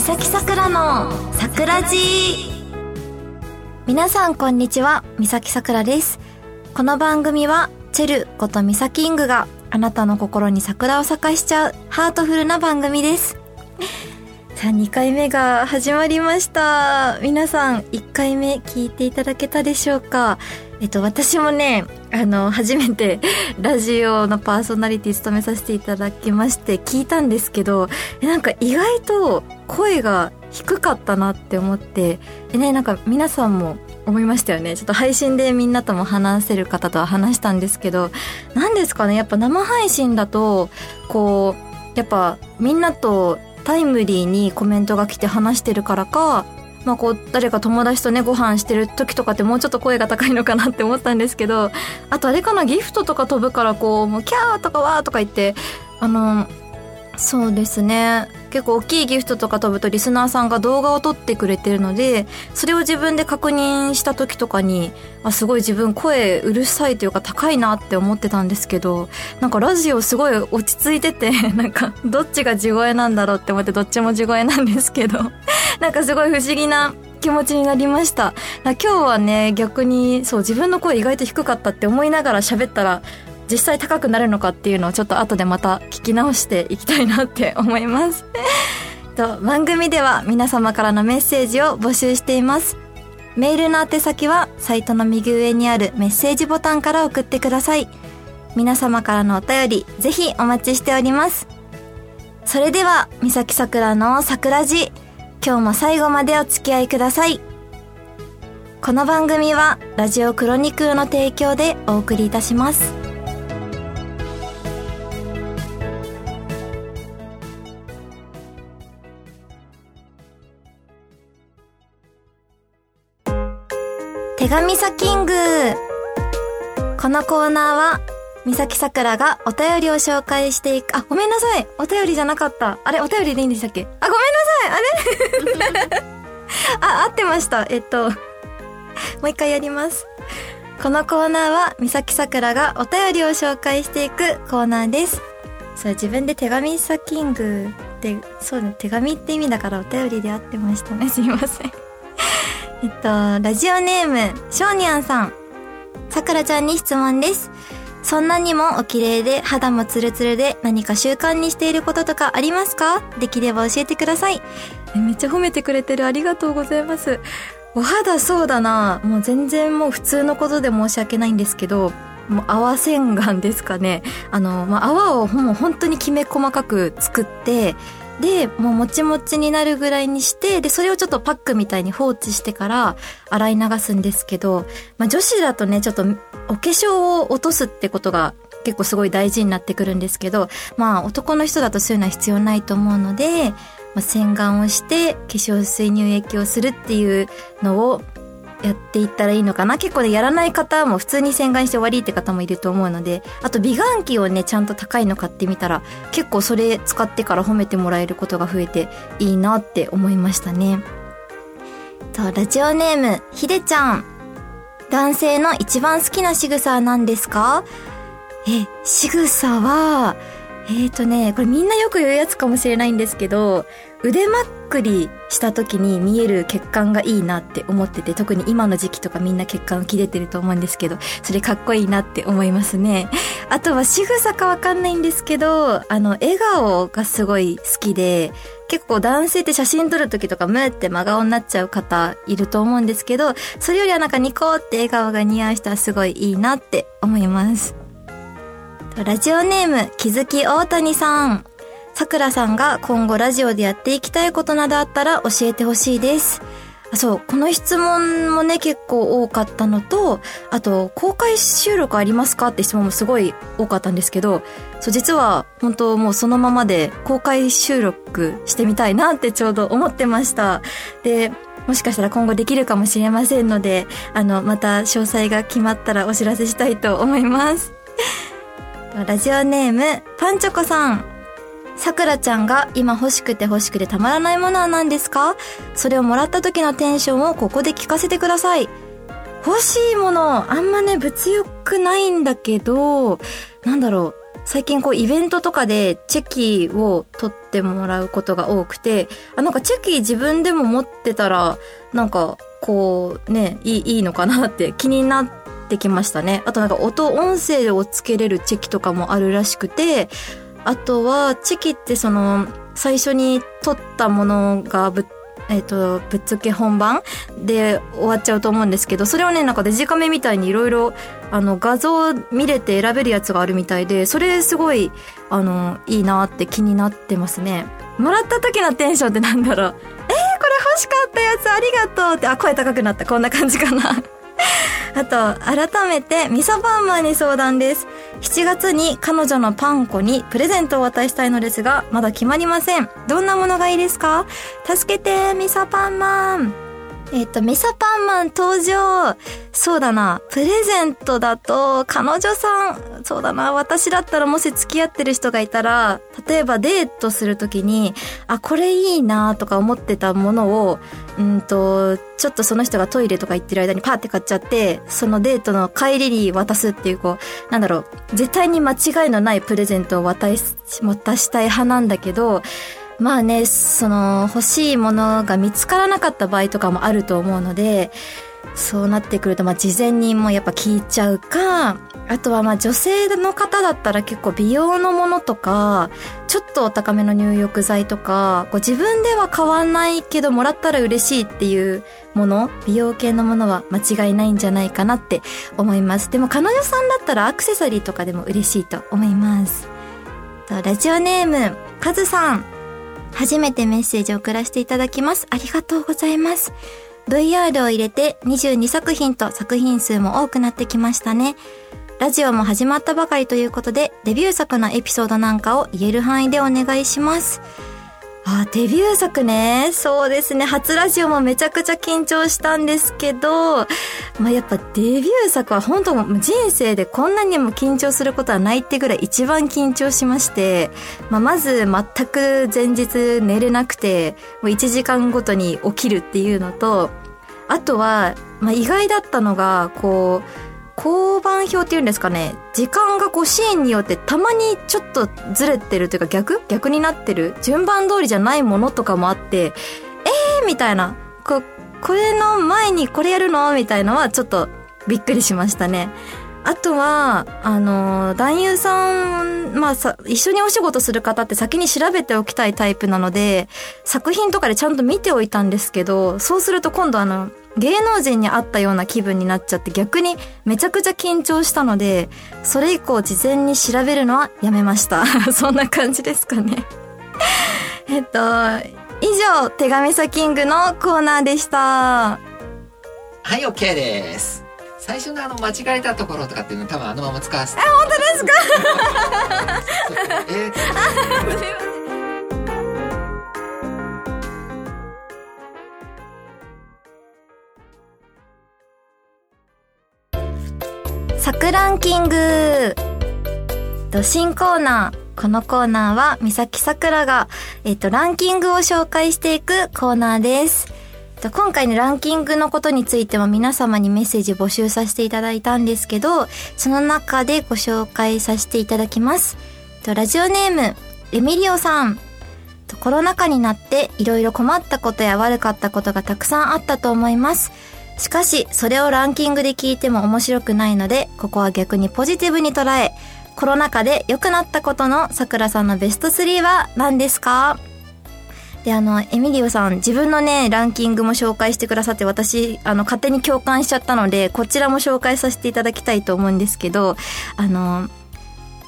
三崎さくらの桜寺皆さんこんにちは三崎さくらです。この番組はチェルこと三崎イングがあなたの心に桜を咲かしちゃうハートフルな番組です。さあ2回目が始まりました。皆さん1回目聞いていただけたでしょうか？えっと私もねあの初めて ラジオのパーソナリティ務めさせていただきまして聞いたんですけどなんか意外と声が低かったなって思ってでねなんか皆さんも思いましたよね。ちょっと配信でみんなとも話せる方とは話したんですけど何ですかね。やっぱ生配信だとこうやっぱみんなとタイムリーにコメントが来て話してるからかまあこう誰か友達とねご飯してる時とかってもうちょっと声が高いのかなって思ったんですけどあとあれかなギフトとか飛ぶからこうもうキャーとかわーとか言ってあのそうですね。結構大きいギフトとか飛ぶとリスナーさんが動画を撮ってくれてるのでそれを自分で確認した時とかにあすごい自分声うるさいというか高いなって思ってたんですけどなんかラジオすごい落ち着いてて なんかどっちが地声なんだろうって思ってどっちも地声なんですけど なんかすごい不思議な気持ちになりました。今日はね逆にそう自分の声意外と低かったって思いながら喋ったら実際高くなるのかっていうのをちょっと後でまた聞き直していきたいなって思います。と番組では皆様からのメッセージを募集しています。メールの宛先はサイトの右上にあるメッセージボタンから送ってください。皆様からのお便りぜひお待ちしております。それでは三崎さくらの桜寺。今日も最後までお付き合いください。この番組はラジオクロニクルの提供でお送りいたします。手紙サキング。このコーナーは三崎さくらがお便りを紹介していく。あごめんなさい。お便りじゃなかった。あれお便りでいいんでしたっけ？あごめんなさい。あれ？あ合ってました。えっともう一回やります。このコーナーは三崎さくらがお便りを紹介していくコーナーです。そう自分で手紙サキングってそうね手紙って意味だからお便りで合ってましたね。すいません。えっと、ラジオネーム、しょうにゃんさん。さくらちゃんに質問です。そんなにもお綺麗で肌もツルツルで何か習慣にしていることとかありますか？できれば教えてください。めっちゃ褒めてくれてる。ありがとうございます。お肌そうだな。もう全然もう普通のことで申し訳ないんですけど、もう泡洗顔ですかね。あの、まあ、泡をもう本当にきめ細かく作って、で、もうもちもちになるぐらいにして、で、それをちょっとパックみたいに放置してから洗い流すんですけど、まあ女子だとね、ちょっとお化粧を落とすってことが結構すごい大事になってくるんですけど、まあ男の人だとそういうのは必要ないと思うので、まあ、洗顔をして化粧水乳液をするっていうのをやっていったらいいのかな？結構ね、やらない方も普通に洗顔して終わりって方もいると思うので、あと美顔器をね、ちゃんと高いの買ってみたら、結構それ使ってから褒めてもらえることが増えていいなって思いましたね。と、ラジオネーム、ひでちゃん。男性の一番好きな仕草は何ですか？え、仕草は、えーとね、これみんなよく言うやつかもしれないんですけど、腕まくりした時に見える血管がいいなって思ってて、特に今の時期とかみんな血管浮き出てると思うんですけど、それかっこいいなって思いますね。あとは仕草かわかんないんですけど、あの、笑顔がすごい好きで、結構男性って写真撮る時とかムーって真顔になっちゃう方いると思うんですけど、それよりはなんかニコって笑顔が似合う人はすごいいいなって思います。ラジオネーム、気づき大谷さん。さくらさんが今後ラジオでやっていきたいことなどあったら教えてほしいです。あそう、この質問もね、結構多かったのと、あと、公開収録ありますかって質問もすごい多かったんですけど、そう、実は、本当もうそのままで公開収録してみたいなってちょうど思ってました。で、もしかしたら今後できるかもしれませんので、あの、また詳細が決まったらお知らせしたいと思います。ラジオネーム、パンチョコさん。さくらちゃんが今欲しくて欲しくてたまらないものは何ですか？それをもらった時のテンションをここで聞かせてください。欲しいもの、あんまね、物欲ないんだけど、なんだろう。最近こうイベントとかでチェキを取ってもらうことが多くて、あ、なんかチェキ自分でも持ってたら、なんかこうね、いい、いいのかなって気になってきましたね。あとなんか音、音声をつけれるチェキとかもあるらしくて、あとはチェキってその、最初に取ったものがぶっえっ、ー、と、ぶっつけ本番で終わっちゃうと思うんですけど、それをね、なんかデジカメみたいにいろいろ、あの、画像見れて選べるやつがあるみたいで、それすごい、あの、いいなって気になってますね。もらった時のテンションってなんだろう。えー、これ欲しかったやつありがとうって、あ、声高くなった。こんな感じかな。あと、改めて、みそパンマンに相談です。7月に彼女のパン粉にプレゼントを渡したいのですが、まだ決まりません。どんなものがいいですか？助けて、みそパンマン。えっ、と、ミサパンマン登場。そうだな。プレゼントだと、彼女さん、そうだな。私だったらもし付き合ってる人がいたら、例えばデートするときに、あ、これいいなとか思ってたものを、うんと、ちょっとその人がトイレとか行ってる間にパーって買っちゃって、そのデートの帰りに渡すっていう、こう、なんだろう、絶対に間違いのないプレゼントを渡し、渡したい派なんだけど、まあね、その欲しいものが見つからなかった場合とかもあると思うので、そうなってくると、まあ事前にもやっぱ聞いちゃうか、あとはまあ女性の方だったら結構美容のものとか、ちょっとお高めの入浴剤とか、こう自分では買わないけどもらったら嬉しいっていうもの、美容系のものは間違いないんじゃないかなって思います。でも彼女さんだったらアクセサリーとかでも嬉しいと思います。ラジオネーム、カズさん。初めてメッセージを送らせていただきます。ありがとうございます。VR を入れて22作品と作品数も多くなってきましたね。ラジオも始まったばかりということで、デビュー作のエピソードなんかを言える範囲でお願いします。あ、デビュー作ね。そうですね。初ラジオもめちゃくちゃ緊張したんですけど、まあ、やっぱデビュー作は本当人生でこんなにも緊張することはないってぐらい一番緊張しまして、まあ、まず全く前日寝れなくて、もう1時間ごとに起きるっていうのと、あとは、まあ、意外だったのが、こう、交番表っていうんですかね、時間がこうシーンによってたまにちょっとずれてるというか逆？逆になってる？順番通りじゃないものとかもあって、えー？みたいな。こ、これの前にこれやるの？みたいのはちょっとびっくりしましたね。あとは、あの、男優さん、まあさ、一緒にお仕事する方って先に調べておきたいタイプなので、作品とかでちゃんと見ておいたんですけど、そうすると今度あの、芸能人に会ったような気分になっちゃって逆にめちゃくちゃ緊張したので、それ以降事前に調べるのはやめました。そんな感じですかね えっと、以上、手紙サキングのコーナーでした。はい、OK です。最初のあの間違えたところとかっていうの多分あのまま使わせて。え、本当ですか？えーサクランキング新コーナー。このコーナーは、三崎さくらが、えっと、ランキングを紹介していくコーナーです。今回のランキングのことについても皆様にメッセージ募集させていただいたんですけど、その中でご紹介させていただきます。ラジオネーム、エミリオさん。コロナ禍になっていろいろ困ったことや悪かったことがたくさんあったと思います。しかし、それをランキングで聞いても面白くないので、ここは逆にポジティブに捉え、コロナ禍で良くなったことの桜さんのベスト3は何ですか？で、あの、エミリオさん、自分のね、ランキングも紹介してくださって、私、あの、勝手に共感しちゃったので、こちらも紹介させていただきたいと思うんですけど、あの、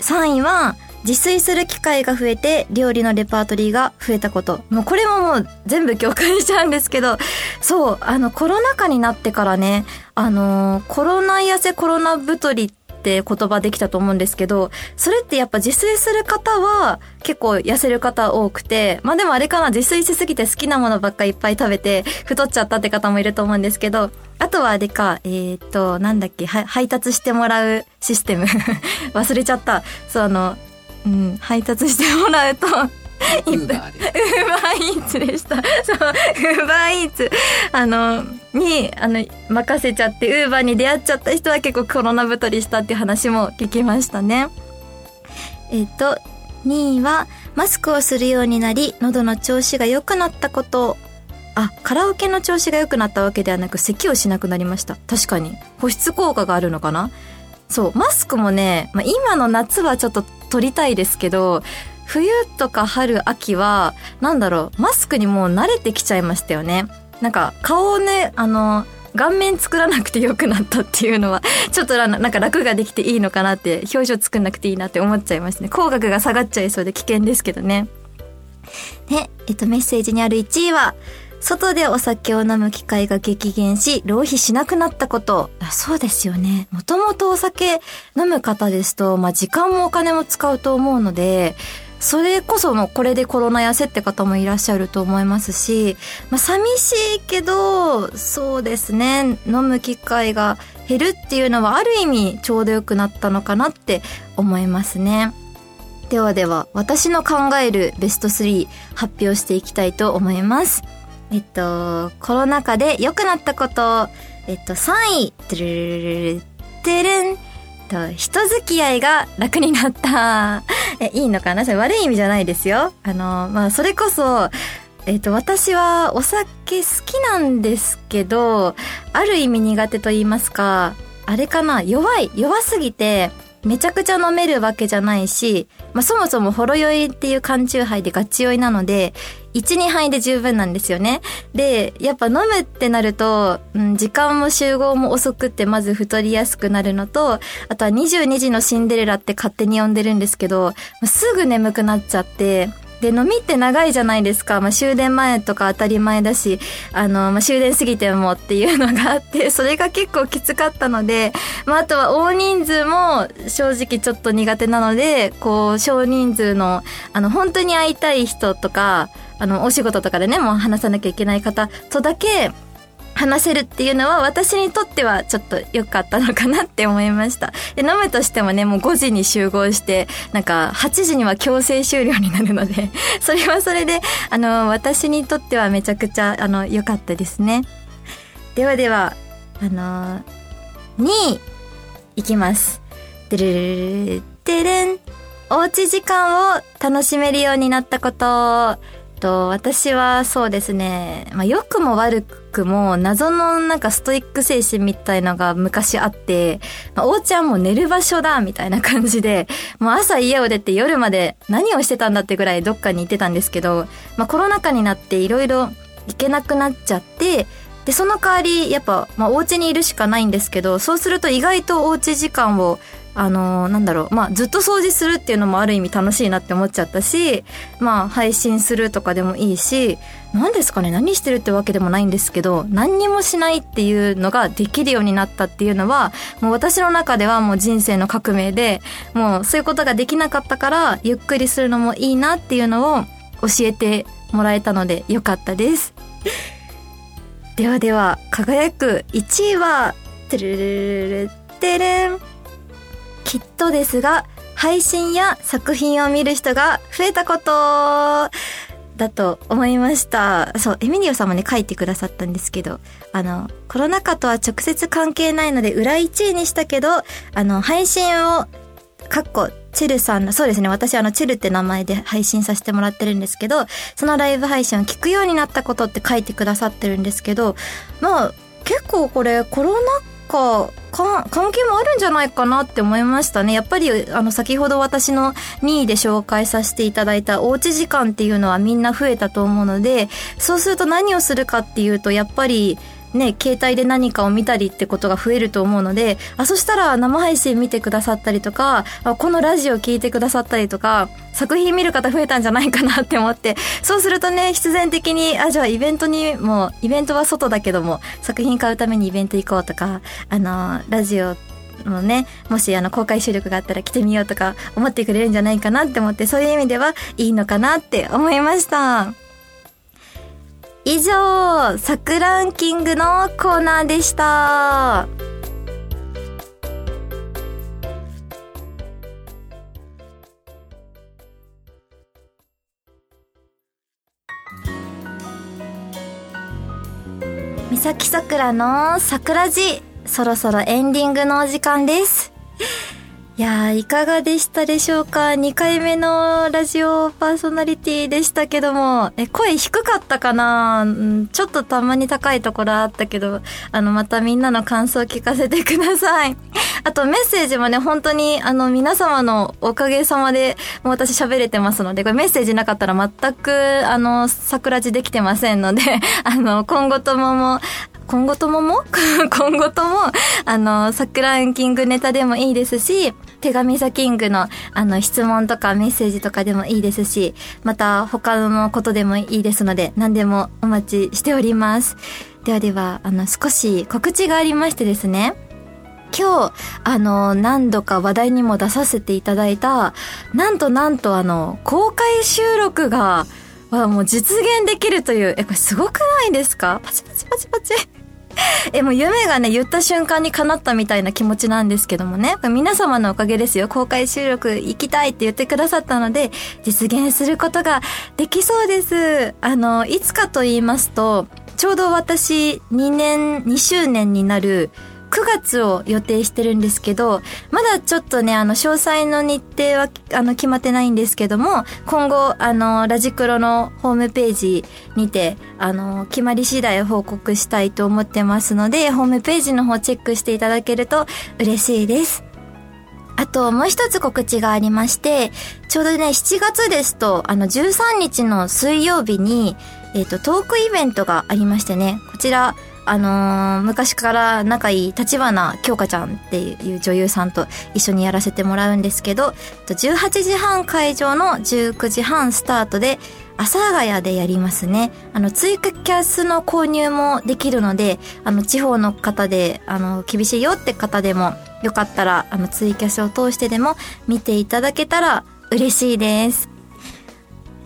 3位は、自炊する機会が増えて料理のレパートリーが増えたこと。もうこれももう全部共感しちゃうんですけど、そう、あのコロナ禍になってからね、あのコロナ痩せコロナ太りって言葉できたと思うんですけど、それってやっぱ自炊する方は結構痩せる方多くて、まあでもあれかな、自炊しすぎて好きなものばっかいっぱい食べて太っちゃったって方もいると思うんですけど、あとはあれか、えー、っと、なんだっけ、配達してもらうシステム 忘れちゃった。そう、あの、うん、配達してもらうと、ウーバーで。ウーバーイーツでした。そう、ウーバーイーツ、あの、に、あの、任せちゃって、ウーバーに出会っちゃった人は結構コロナ太りしたっていう話も聞きましたね。えっ、と、2位は、マスクをするようになり、喉の調子が良くなったこと。あ、カラオケの調子が良くなったわけではなく、咳をしなくなりました。確かに。保湿効果があるのかなそう、マスクもね、まあ、今の夏はちょっと取りたいですけど、冬とか春、秋は、なんだろう、マスクにもう慣れてきちゃいましたよね。なんか、顔をね、あの、顔面作らなくてよくなったっていうのは、ちょっとなんか楽ができていいのかなって、表情作んなくていいなって思っちゃいますね。口角が下がっちゃいそうで危険ですけどね。ね、えっと、メッセージにある1位は、外でお酒を飲む機会が激減し、浪費しなくなったこと。そうですよね。もともとお酒飲む方ですと、まあ、時間もお金も使うと思うので、それこそもうこれでコロナ痩せって方もいらっしゃると思いますし、まあ、寂しいけど、そうですね、飲む機会が減るっていうのはある意味ちょうど良くなったのかなって思いますね。ではでは、私の考えるベスト3発表していきたいと思います。えっと、コロナ禍で良くなったこと、えっと、3位、てるるるるてるん。と、人付き合いが楽になった。え、いいのかなそれ悪い意味じゃないですよ。あの、まあ、それこそ、えっと、私はお酒好きなんですけど、ある意味苦手と言いますか、あれかな弱い、弱すぎて、めちゃくちゃ飲めるわけじゃないし、まあ、そもそもほろ酔いっていう缶チューハイでガチ酔いなので、1、2杯で十分なんですよね。で、やっぱ飲むってなると、うん、時間も集合も遅くってまず太りやすくなるのと、あとは22時のシンデレラって勝手に呼んでるんですけど、すぐ眠くなっちゃって、で、飲みって長いじゃないですか。まあ、終電前とか当たり前だし、あの、まあ、終電過ぎてもっていうのがあって、それが結構きつかったので、まあ、あとは大人数も正直ちょっと苦手なので、こう、少人数の、あの、本当に会いたい人とか、あの、お仕事とかでね、もう話さなきゃいけない方とだけ、話せるっていうのは私にとってはちょっと良かったのかなって思いました。で、飲むとしてもね、もう5時に集合して、なんか8時には強制終了になるので、それはそれで、あの、私にとってはめちゃくちゃ、あの、良かったですね。ではでは、あの、2位、いきます。てるるるるん。おうち時間を楽しめるようになったこと。と、私はそうですね、まあ、良くも悪くも謎のなんかストイック精神みたいのが昔あって、まあ、おうちはも寝る場所だみたいな感じで、もう朝家を出て夜まで何をしてたんだってぐらいどっかに行ってたんですけど、まあ、コロナ禍になっていろいろ行けなくなっちゃって、で、その代わり、やっぱ、まあ、お家にいるしかないんですけど、そうすると意外とおうち時間をあのーなんだろう、まあ、ずっと掃除するっていうのもある意味楽しいなって思っちゃったし、まあ、配信するとかでもいいし、何ですかね、何してるってわけでもないんですけど、何にもしないっていうのができるようになったっていうのは、もう私の中ではもう人生の革命で、もうそういうことができなかったから、ゆっくりするのもいいなっていうのを教えてもらえたのでよかったです。ではでは、輝く1位は、てるるるるてれん。きっとですが、配信や作品を見る人が増えたことだと思いました。そう、エミリオさんもね、書いてくださったんですけど、あの、コロナ禍とは直接関係ないので、裏1位にしたけど、あの、配信を、かっこ、チェルさんの、そうですね、私あの、チェルって名前で配信させてもらってるんですけど、そのライブ配信を聞くようになったことって書いてくださってるんですけど、まあ、結構これ、コロナか、か、関係もあるんじゃないかなって思いましたね。やっぱり、あの、先ほど私の2位で紹介させていただいたおうち時間っていうのはみんな増えたと思うので、そうすると何をするかっていうと、やっぱり、ね、携帯で何かを見たりってことが増えると思うので、あ、そしたら生配信見てくださったりとか、このラジオ聞いてくださったりとか、作品見る方増えたんじゃないかなって思って、そうするとね、必然的に、あ、じゃあイベントにも、イベントは外だけども、作品買うためにイベント行こうとか、あの、ラジオのね、もしあの公開収録があったら来てみようとか思ってくれるんじゃないかなって思って、そういう意味ではいいのかなって思いました。以上、サクランキングのコーナーでした。三崎さくらの桜地、そろそろエンディングのお時間です。いやー、いかがでしたでしょうか ?2 回目のラジオパーソナリティでしたけども、え、声低かったかな？ちょっとたまに高いところあったけど、あの、またみんなの感想聞かせてください。あとメッセージもね、本当に、あの、皆様のおかげさまで、もう私喋れてますので、これメッセージなかったら全く、あの、桜地できてませんので、あの、今後ともも、今後ともも？今後とも、あの、桜ランキングネタでもいいですし、手紙サキングの、あの、質問とかメッセージとかでもいいですし、また他のことでもいいですので、何でもお待ちしております。ではでは、あの、少し告知がありましてですね。今日、あの、何度か話題にも出させていただいた、なんとなんとあの、公開収録が、はもう実現できるという、え、これすごくないですか？パチパチパチパチ。え、もう夢がね、言った瞬間に叶ったみたいな気持ちなんですけどもね。皆様のおかげですよ。公開収録行きたいって言ってくださったので、実現することができそうです。あの、いつかと言いますと、ちょうど私2年、2周年になる月を予定してるんですけど、まだちょっとね、あの、詳細の日程は、あの、決まってないんですけども、今後、あの、ラジクロのホームページにて、あの、決まり次第報告したいと思ってますので、ホームページの方チェックしていただけると嬉しいです。あと、もう一つ告知がありまして、ちょうどね、7月ですと、あの、13日の水曜日に、えっ、ー、と、トークイベントがありましてね、こちら、あのー、昔から仲いい立花京香ちゃんっていう女優さんと一緒にやらせてもらうんですけど、18時半会場の19時半スタートで、阿佐ヶ谷でやりますね。あの、ツイキャスの購入もできるので、あの、地方の方で、あの、厳しいよって方でも、よかったら、あの、ツイキャスを通してでも見ていただけたら嬉しいです。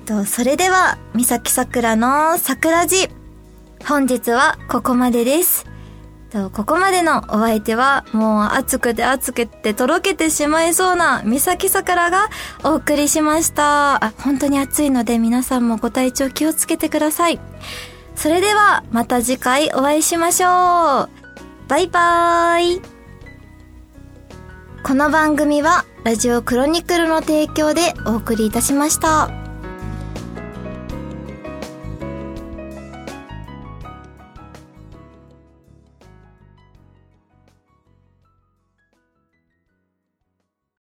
と、それでは、三崎桜の桜地。本日はここまでです。とここまでのお相手は、もう暑くて暑くてとろけてしまいそうな三崎桜がお送りしました。あ、本当に暑いので皆さんもご体調気をつけてください。それではまた次回お会いしましょう。バイバーイ。この番組はラジオクロニクルの提供でお送りいたしました。